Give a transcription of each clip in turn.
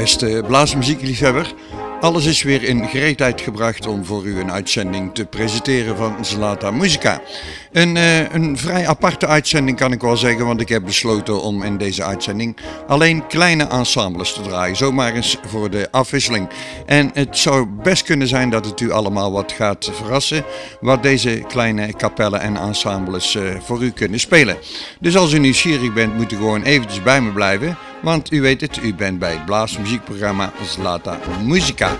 Beste blaasmuziekliefhebber. Alles is weer in gereedheid gebracht om voor u een uitzending te presenteren van Zlata Musica. Een, uh, een vrij aparte uitzending kan ik wel zeggen, want ik heb besloten om in deze uitzending alleen kleine ensembles te draaien. Zomaar eens voor de afwisseling. En het zou best kunnen zijn dat het u allemaal wat gaat verrassen, wat deze kleine kapellen en ensembles uh, voor u kunnen spelen. Dus als u nieuwsgierig bent, moet u gewoon eventjes bij me blijven. Want u weet het, u bent bij het blaasmuziekprogramma Zlata Musica.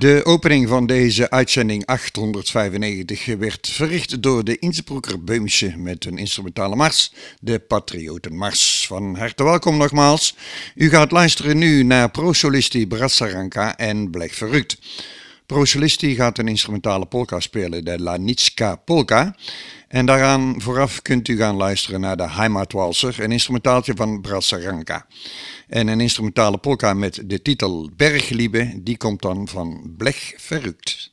De opening van deze uitzending 895 werd verricht door de Innsbrucker Beumsche met een instrumentale mars, de Patriotenmars. Van harte welkom nogmaals. U gaat luisteren nu naar Prosolisti Brassaranka en Blech Verrukt. Prosolisti gaat een instrumentale polka spelen, de Lanicka Polka. En daaraan vooraf kunt u gaan luisteren naar de Heimatwalser, een instrumentaaltje van Brassaranka. En een instrumentale polka met de titel Bergliebe, die komt dan van Blech Verrukt.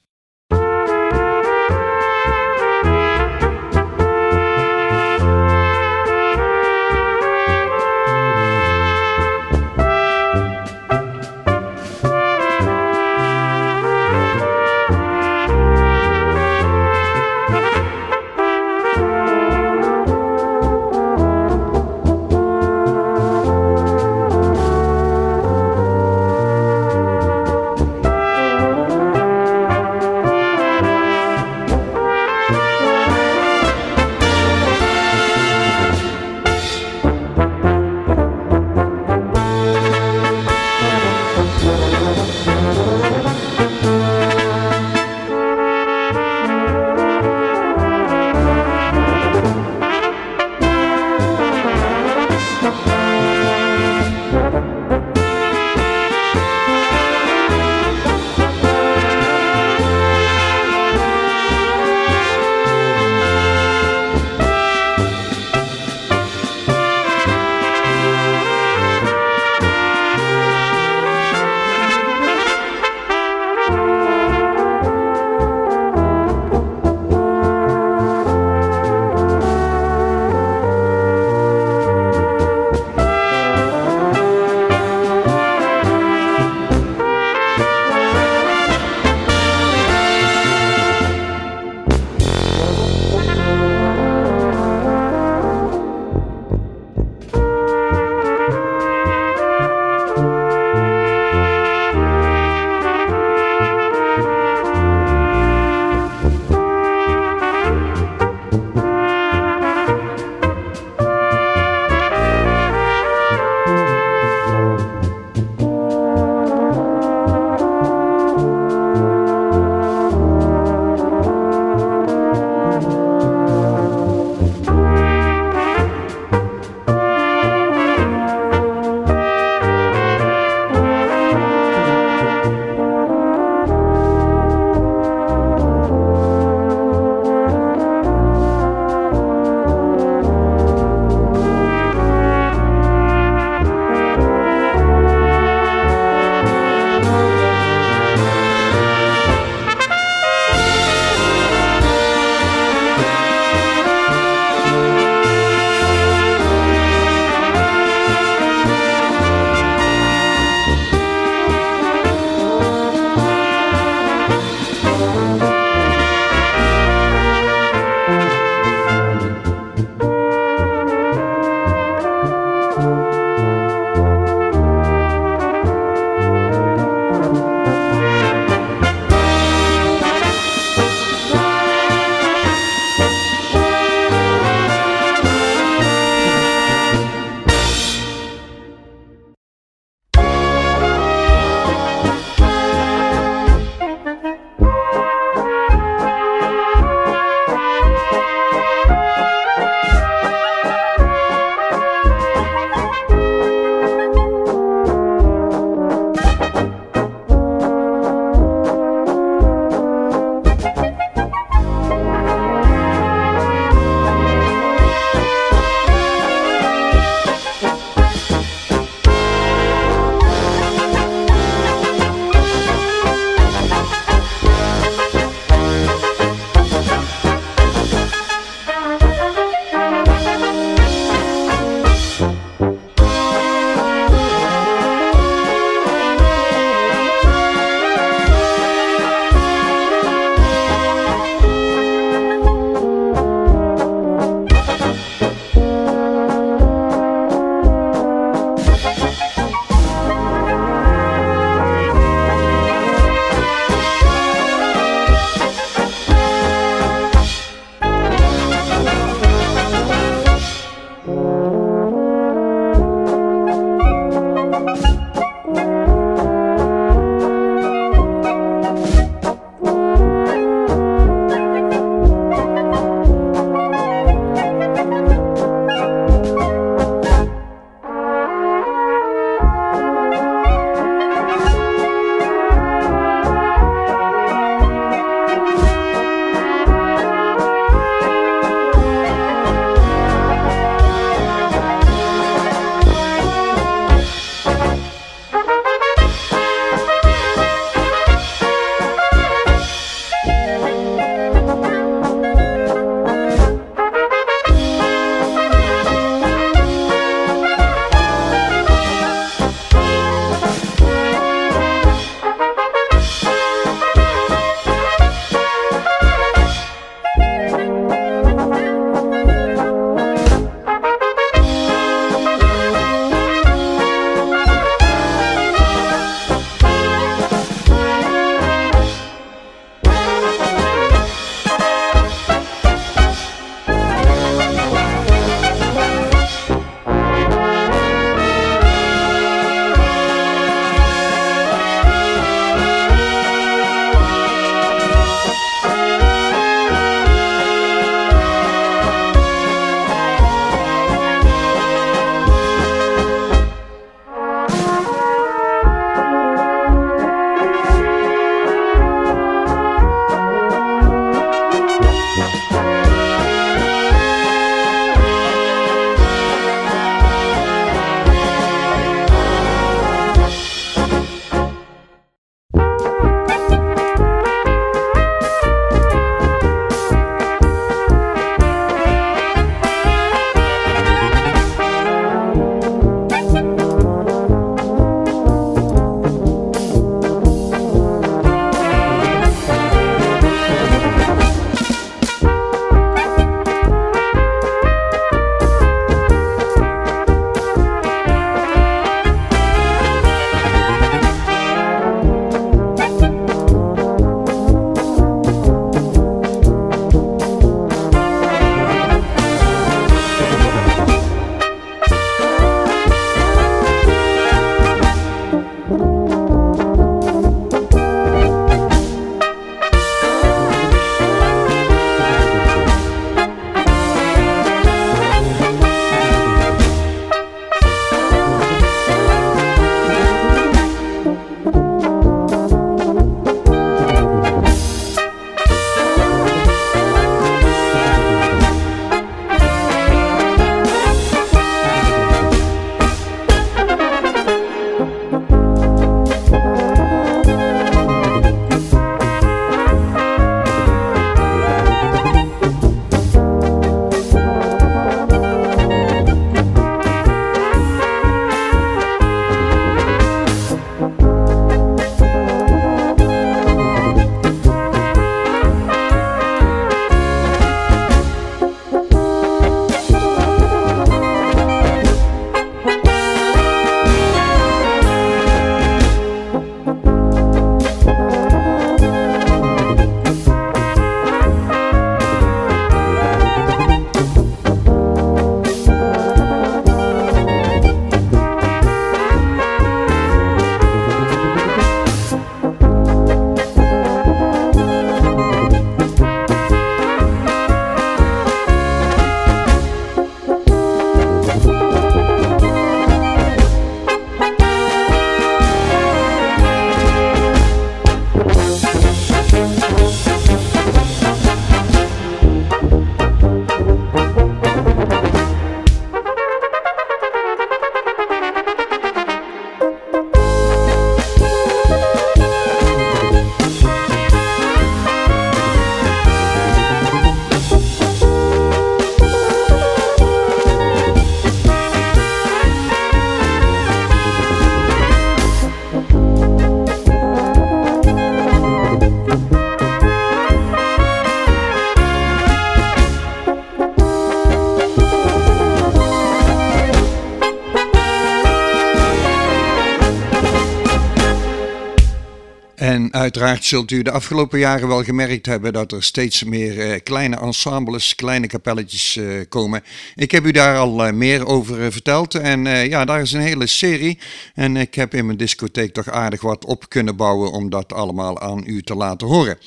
Uiteraard zult u de afgelopen jaren wel gemerkt hebben dat er steeds meer eh, kleine ensembles, kleine kapelletjes eh, komen. Ik heb u daar al eh, meer over verteld en ja, daar is een hele serie. En ik heb in mijn discotheek toch aardig wat op kunnen bouwen om dat allemaal aan u te laten horen.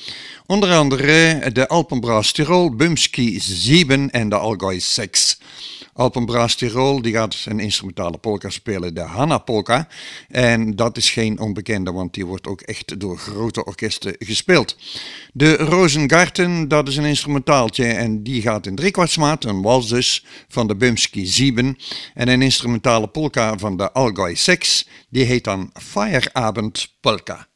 Onder andere de Alpenbraas Tirol, Bumski 7 en de Algoy 6. Alpenbraas Tirol die gaat een instrumentale polka spelen, de Hanna Polka. En dat is geen onbekende, want die wordt ook echt door grote orkesten gespeeld. De Rosengarten, dat is een instrumentaaltje en die gaat in driekwartsmaat, een wals dus, van de Bumski 7. En een instrumentale polka van de Algoy 6, die heet dan Feierabend Polka.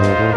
Mm-hmm.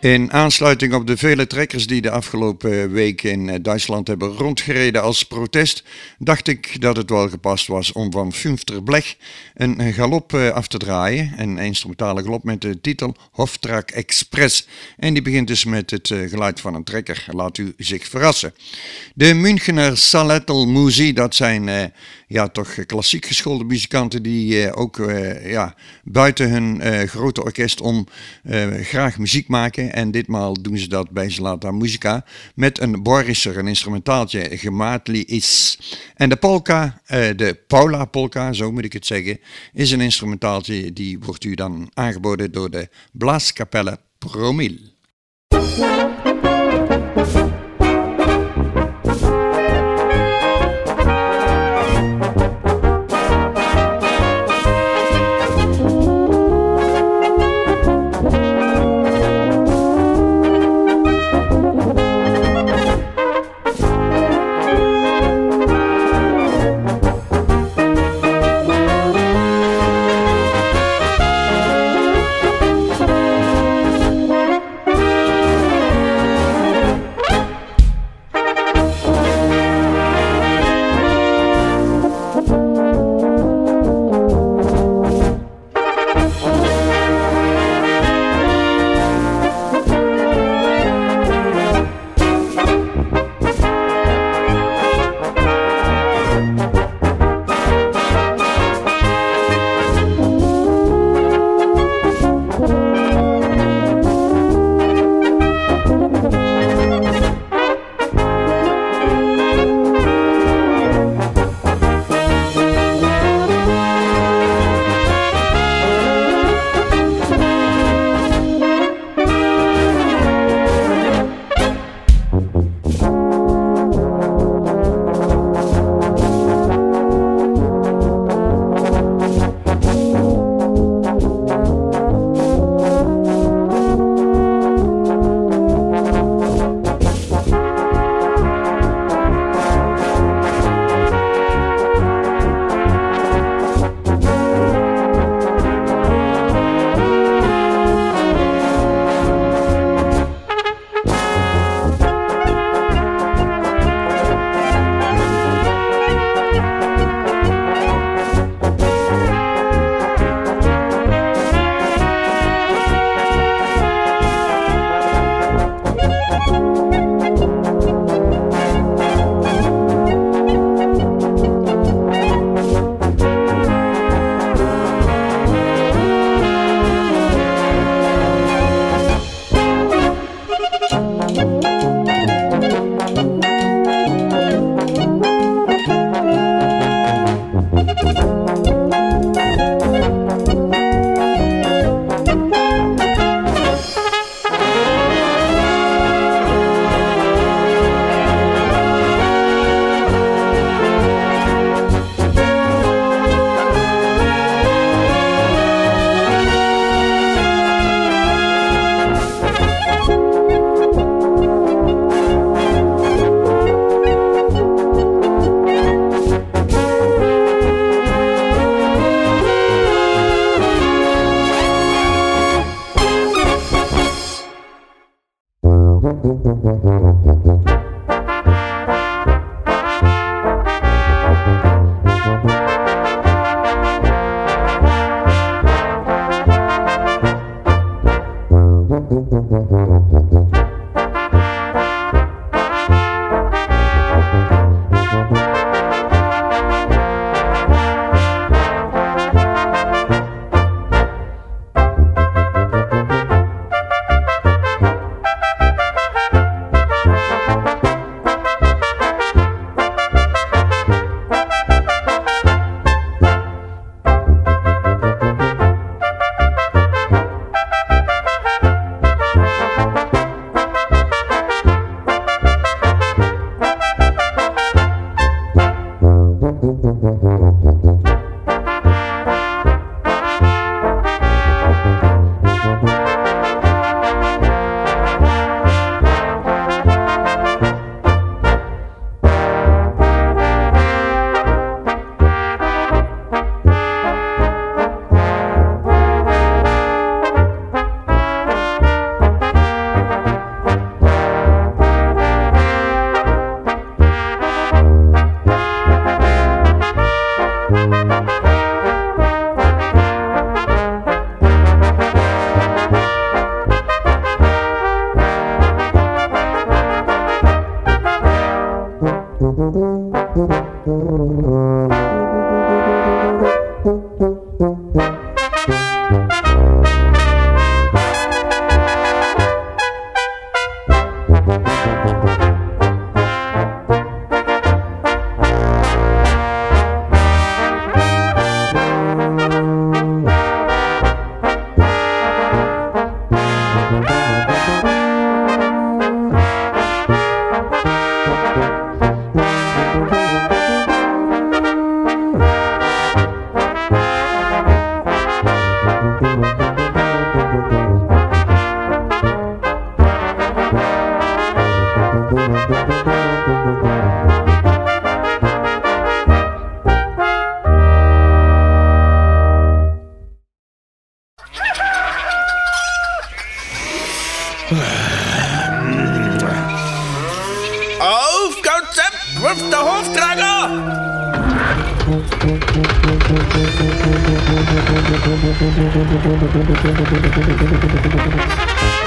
In aansluiting op de vele trekkers die de afgelopen week in eh, Duitsland hebben rondgereden als protest, dacht ik dat het wel gepast was om van Fünfter Blech een galop eh, af te draaien. Een instrumentale galop met de titel Hoftrak Express. En die begint dus met het eh, geluid van een trekker. Laat u zich verrassen. De Münchener Salettel Musi, dat zijn ja, toch klassiek geschoolde muzikanten die ook ja, buiten hun grote orkest om graag muziek maken en ditmaal doen ze dat bij Zlata Musica met een Borisser, een instrumentaaltje, gemaatli is. En de polka, eh, de Paula polka, zo moet ik het zeggen, is een instrumentaaltje die wordt u dan aangeboden door de Blaaskapelle Promil. Thank you. Thank you.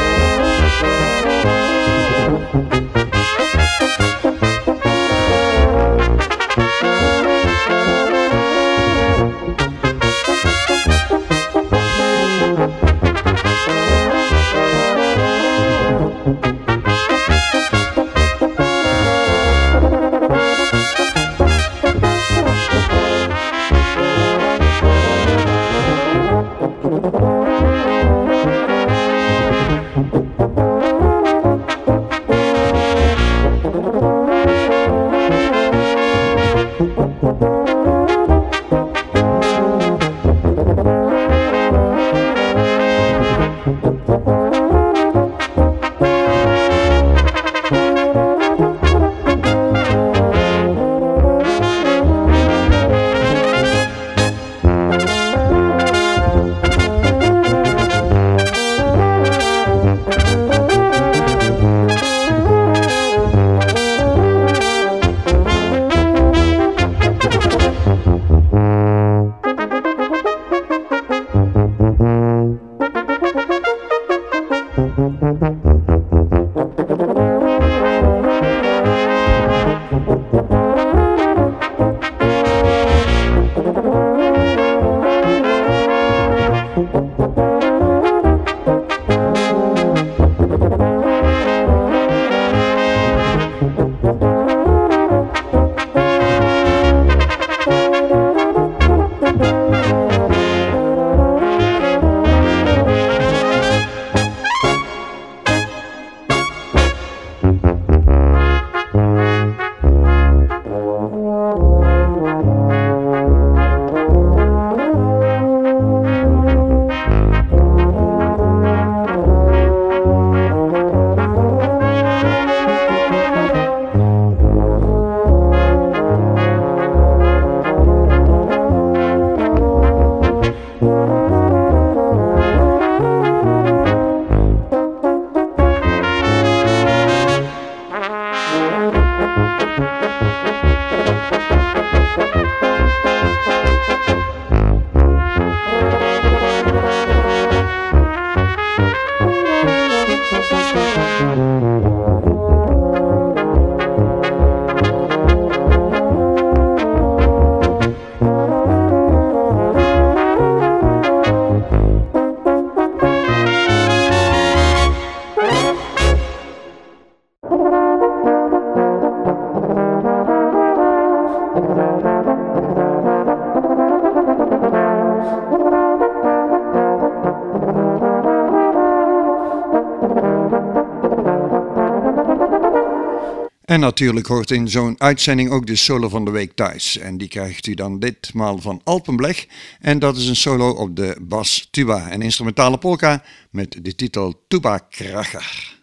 En natuurlijk hoort in zo'n uitzending ook de solo van de week thuis. En die krijgt u dan ditmaal van Alpenblech. En dat is een solo op de bas tuba, en instrumentale polka met de titel Tuba Kracher.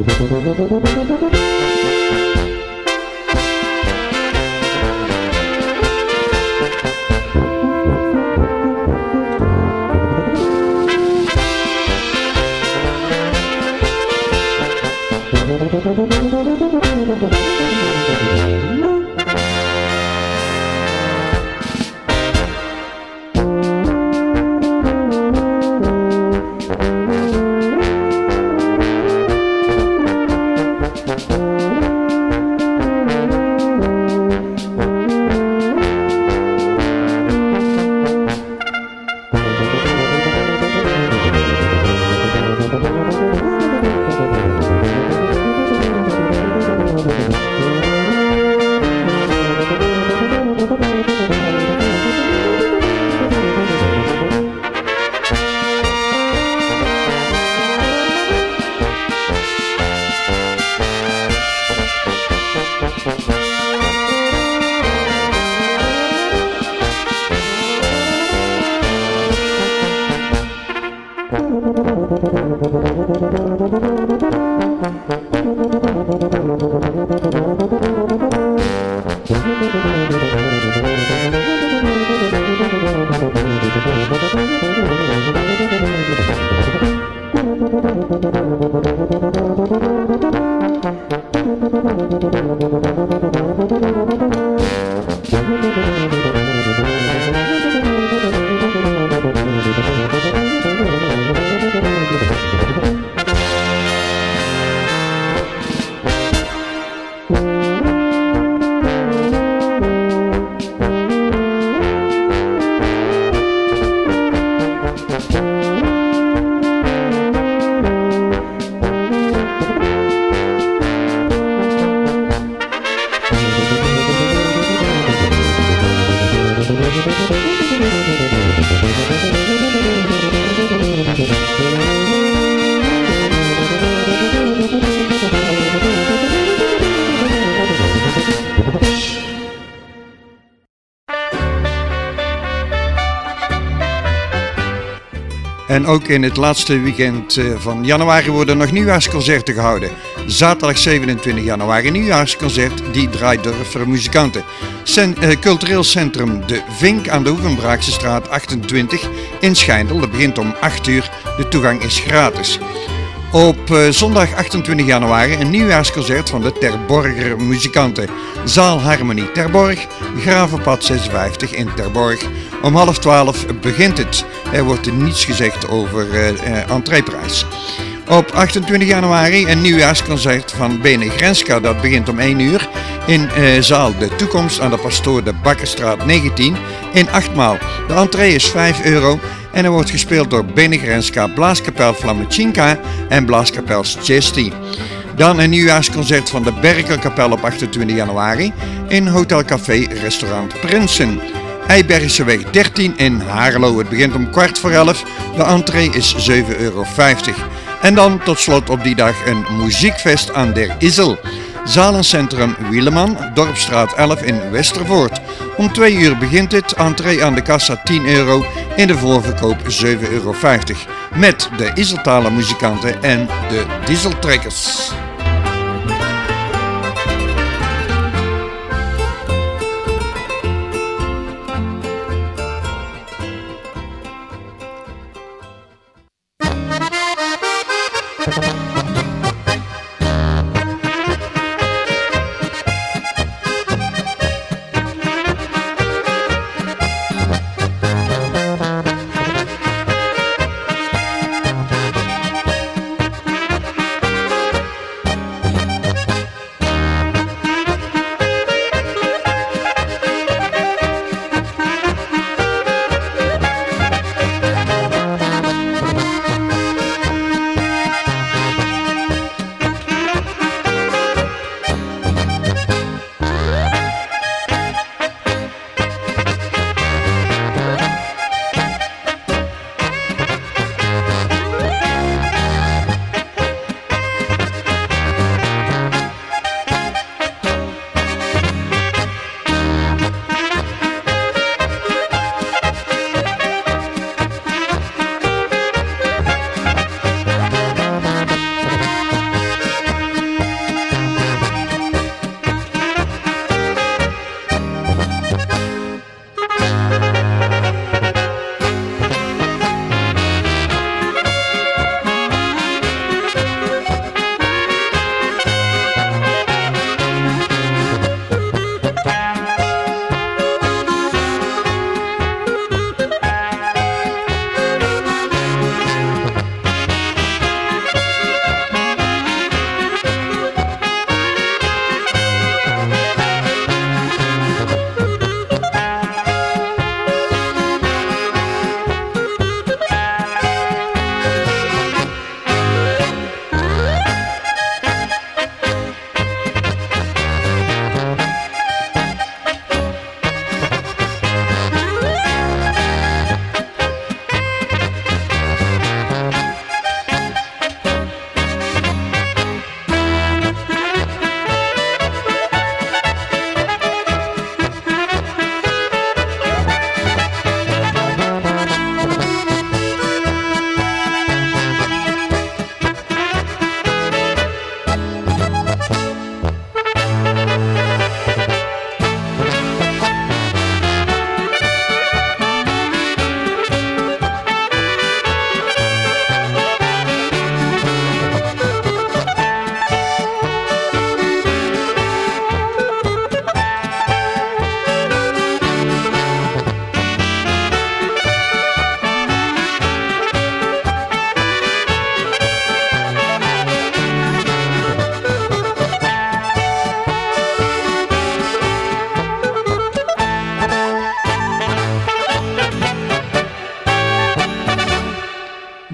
En ook in het laatste weekend eh, van januari worden nog nieuwjaarsconcerten gehouden. Zaterdag 27 januari nieuwjaarsconcert, die draait door voor muzikanten. Eh, cultureel Centrum De Vink aan de Hoevenbraakse straat 28 in Schijndel. Dat begint om 8 uur, de toegang is gratis. Op eh, zondag 28 januari een nieuwjaarsconcert van de Terborger muzikanten. Zaal Harmonie Terborg, Gravenpad 56 in Terborg. Om half 12 begint het. Er wordt niets gezegd over uh, entreeprijs. Op 28 januari een nieuwjaarsconcert van Bene Grenska. Dat begint om 1 uur in uh, zaal De Toekomst aan de Pastoor de Bakkerstraat 19 in 8 maal. De entree is 5 euro en er wordt gespeeld door Bene Grenska, Blaaskapel Flamachinka en Blaaskapel Chesty. Dan een nieuwjaarsconcert van de Berkelkapel op 28 januari in Hotel Café Restaurant Prinsen. Eibergse weg 13 in Haarlo. Het begint om kwart voor 11. De entree is 7,50 euro. En dan tot slot op die dag een muziekfest aan der Issel. Zalencentrum Wieleman, Dorpstraat 11 in Westervoort. Om 2 uur begint het, entree aan de kassa 10 euro, in de voorverkoop 7,50 euro. Met de Iseltalen muzikanten en de dieseltrekkers.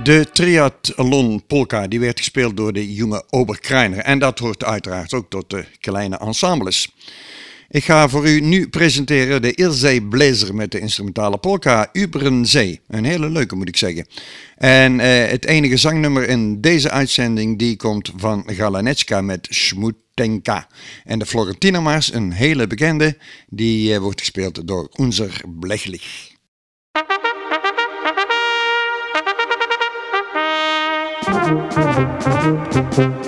De triathlon polka die werd gespeeld door de jonge Oberkreiner. En dat hoort uiteraard ook tot de kleine ensembles. Ik ga voor u nu presenteren de Ilzee Blazer met de instrumentale polka Uberenzee. Een hele leuke moet ik zeggen. En eh, het enige zangnummer in deze uitzending die komt van Galanetska met Schmutenka. En de Florentina een hele bekende, die eh, wordt gespeeld door Unser Blechlich. Thank you.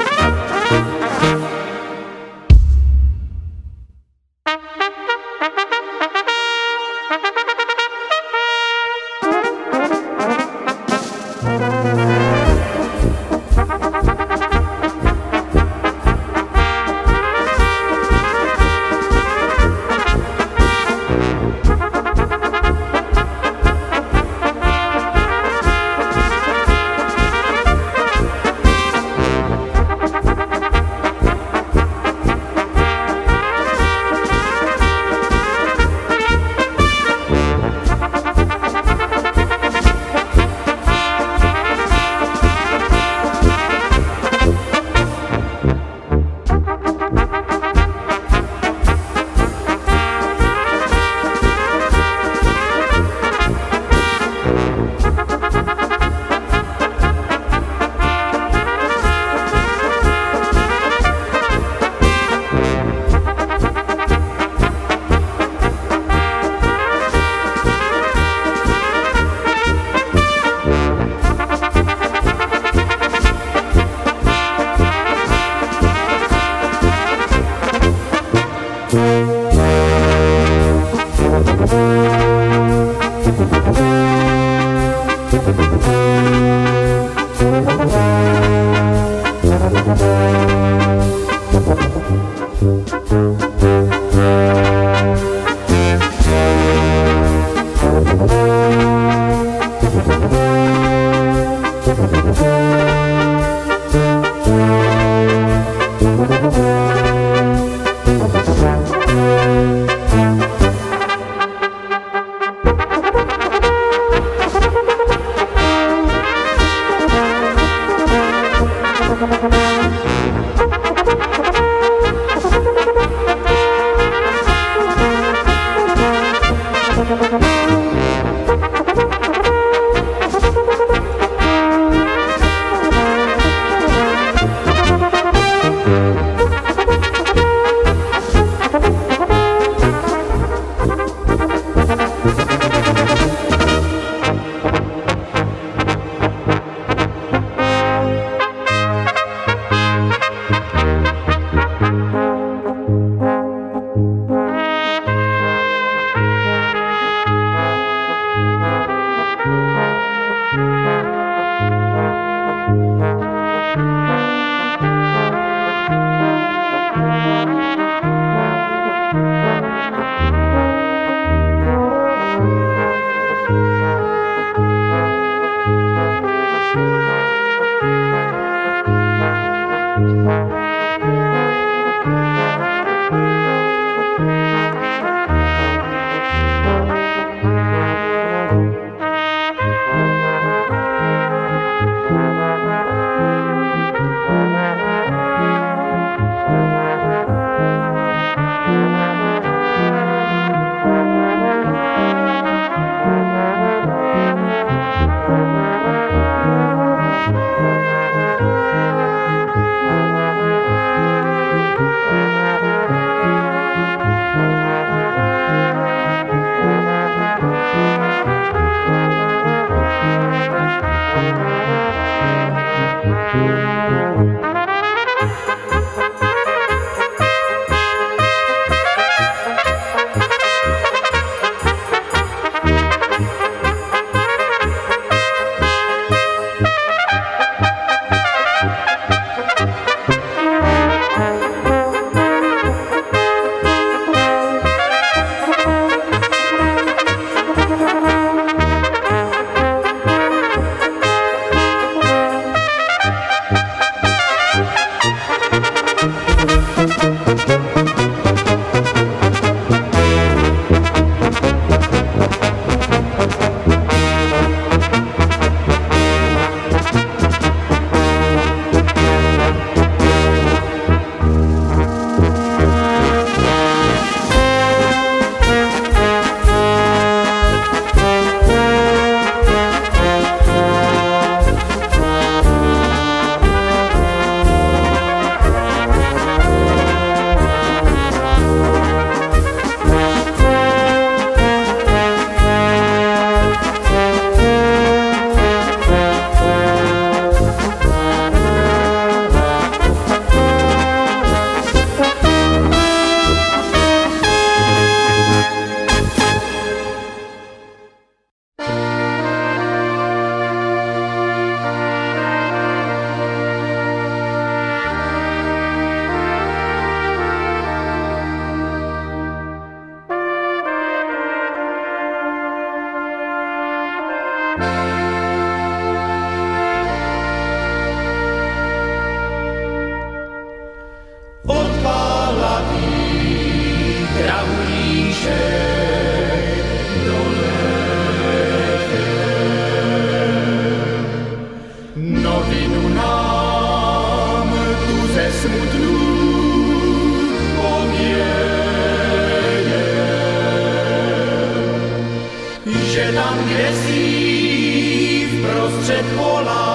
řezí v prostřed kola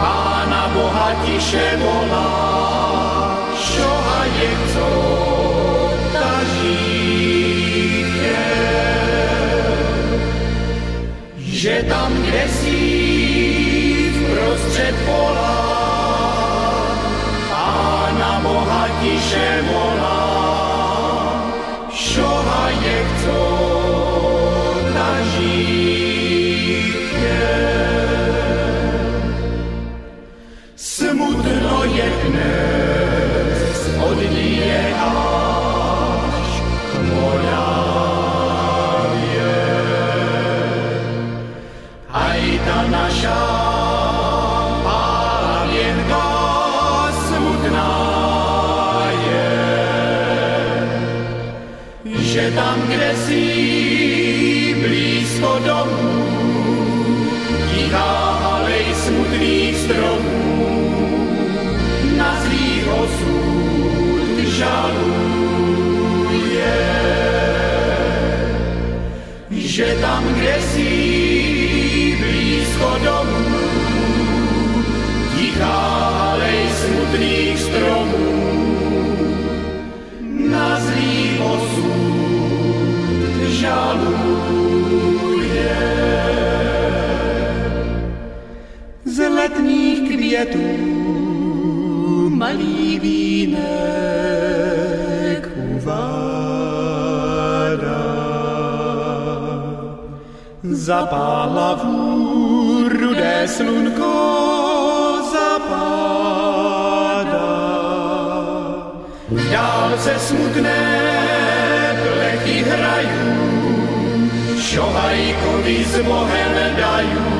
a na Boha tiše volá. Šoha je co taží že tam kde v prostřed kola a na Boha tiše volá. Letních květů malý vínek uvádá. Zapála v rudé slunko zapadá. V dálce smutné plechy hrajú, šohajkovi z bohem dajú.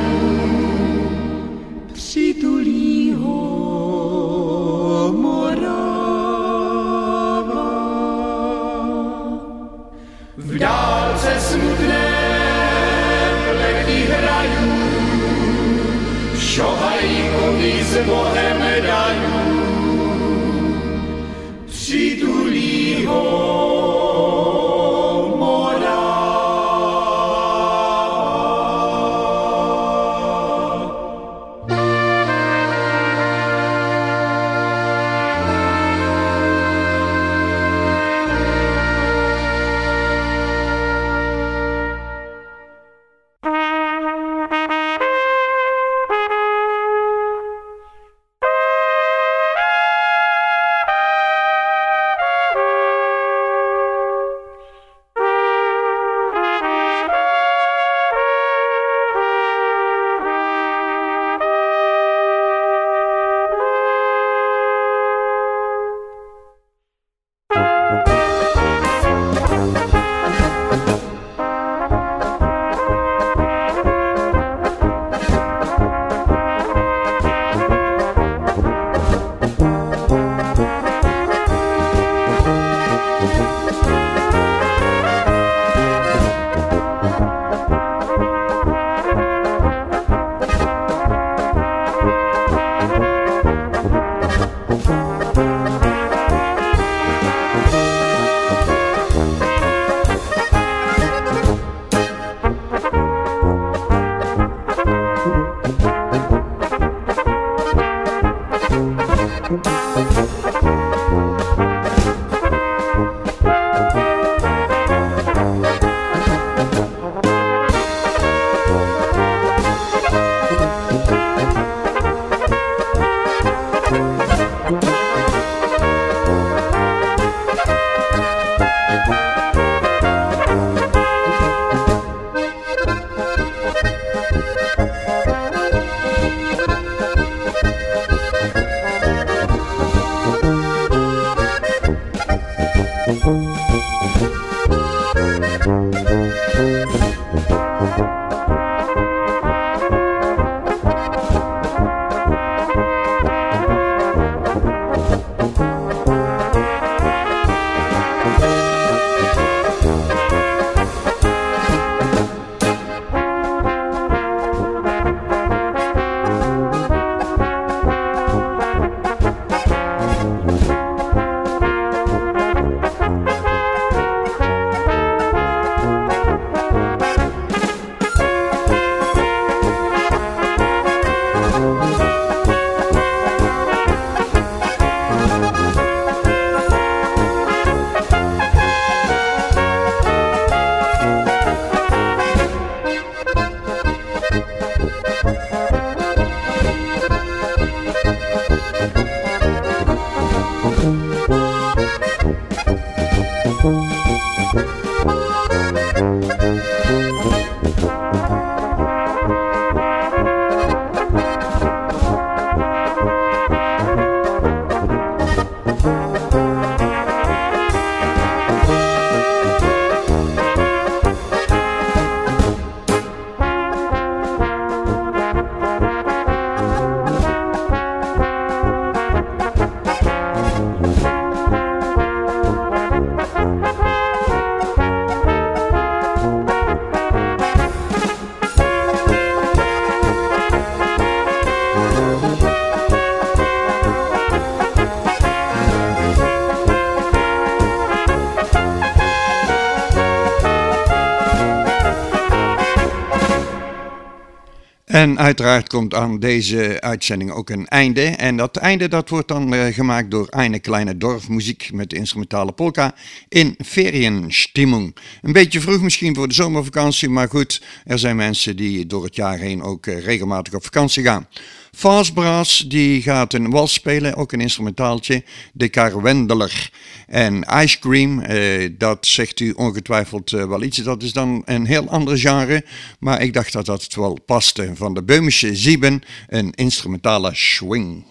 En uiteraard komt aan deze uitzending ook een einde. En dat einde dat wordt dan uh, gemaakt door Eine Kleine Dorfmuziek met de instrumentale polka in Ferienstimmung. Een beetje vroeg misschien voor de zomervakantie, maar goed, er zijn mensen die door het jaar heen ook uh, regelmatig op vakantie gaan. Fastbrass die gaat een wals spelen, ook een instrumentaaltje, de Karwendeler. En Ice Cream, eh, dat zegt u ongetwijfeld eh, wel iets. Dat is dan een heel ander genre, maar ik dacht dat dat wel paste. Van de Beumische Zieben, een instrumentale swing.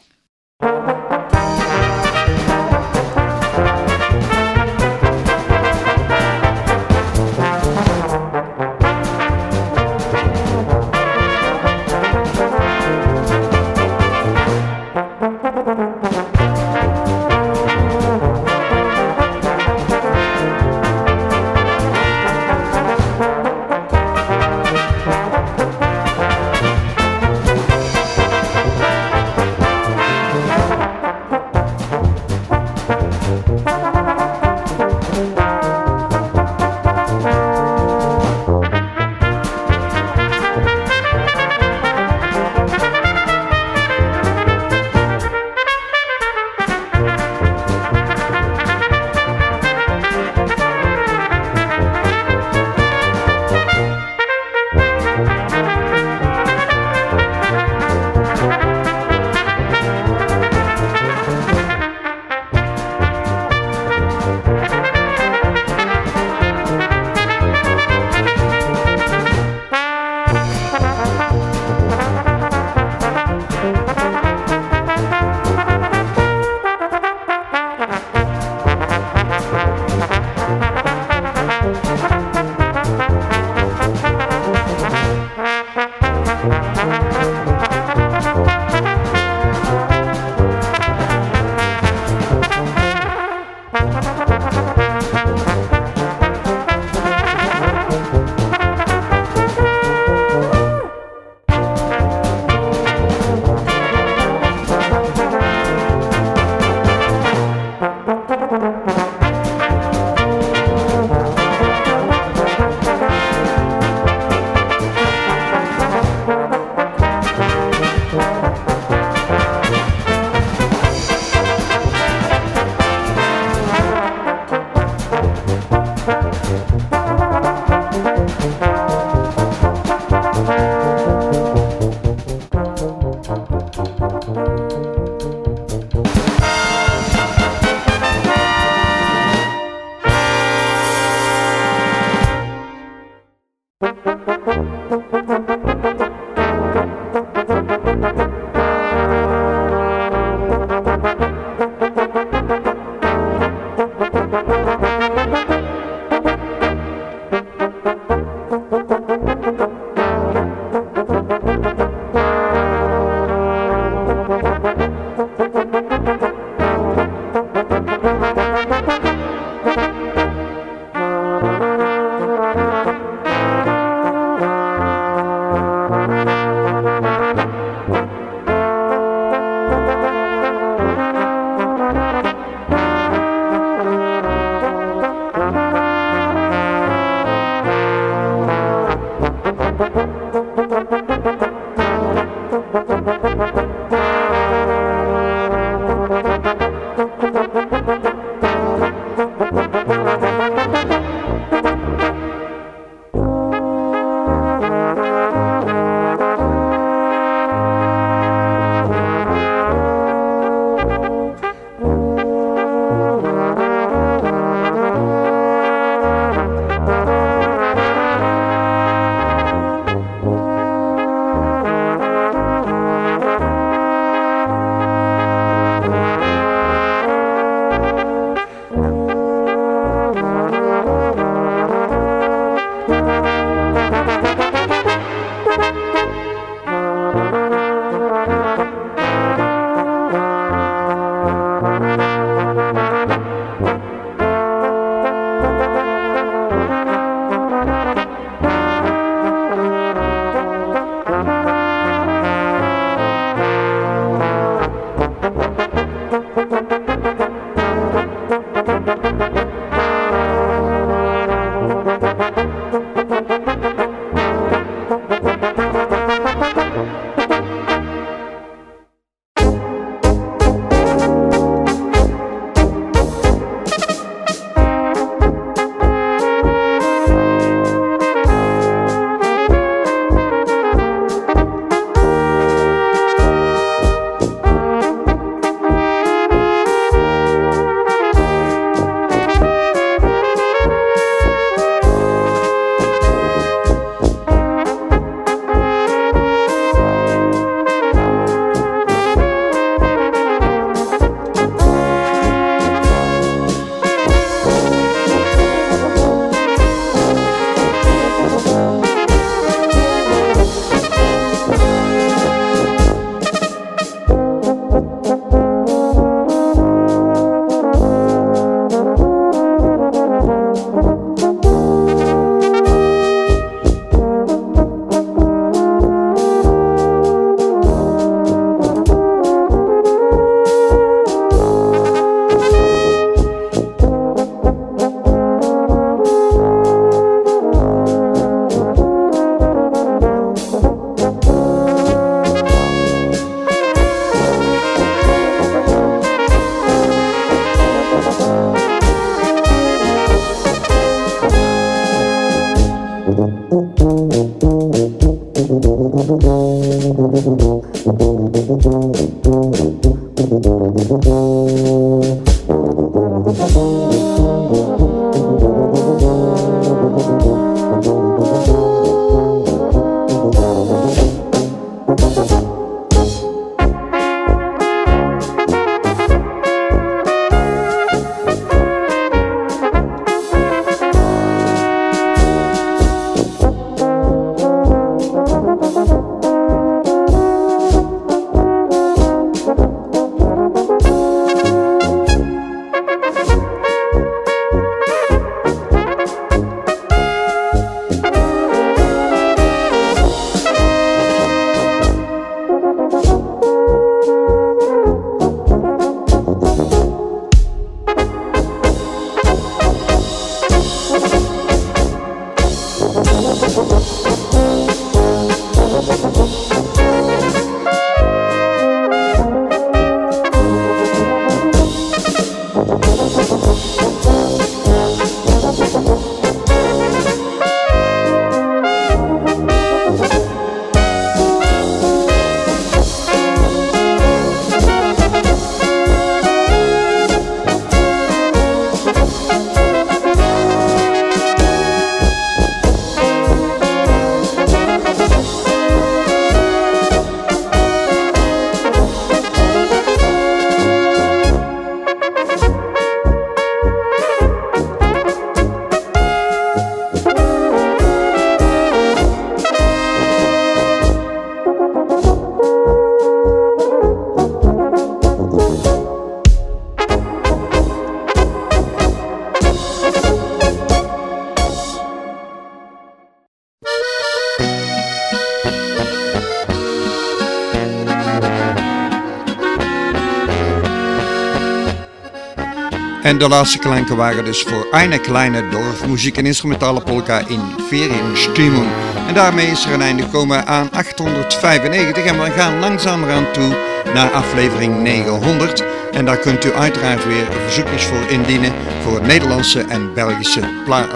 De laatste klanken waren dus voor Eine Kleine Dorfmuziek en instrumentale polka in Ferienstimmung. En daarmee is er een einde gekomen aan 895 en we gaan langzamerhand toe naar aflevering 900. En daar kunt u uiteraard weer verzoekjes voor indienen voor Nederlandse en Belgische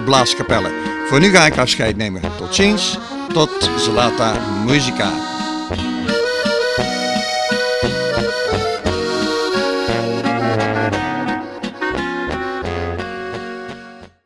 blaaskapellen. Voor nu ga ik afscheid nemen. Tot ziens, tot Zlata Muzika.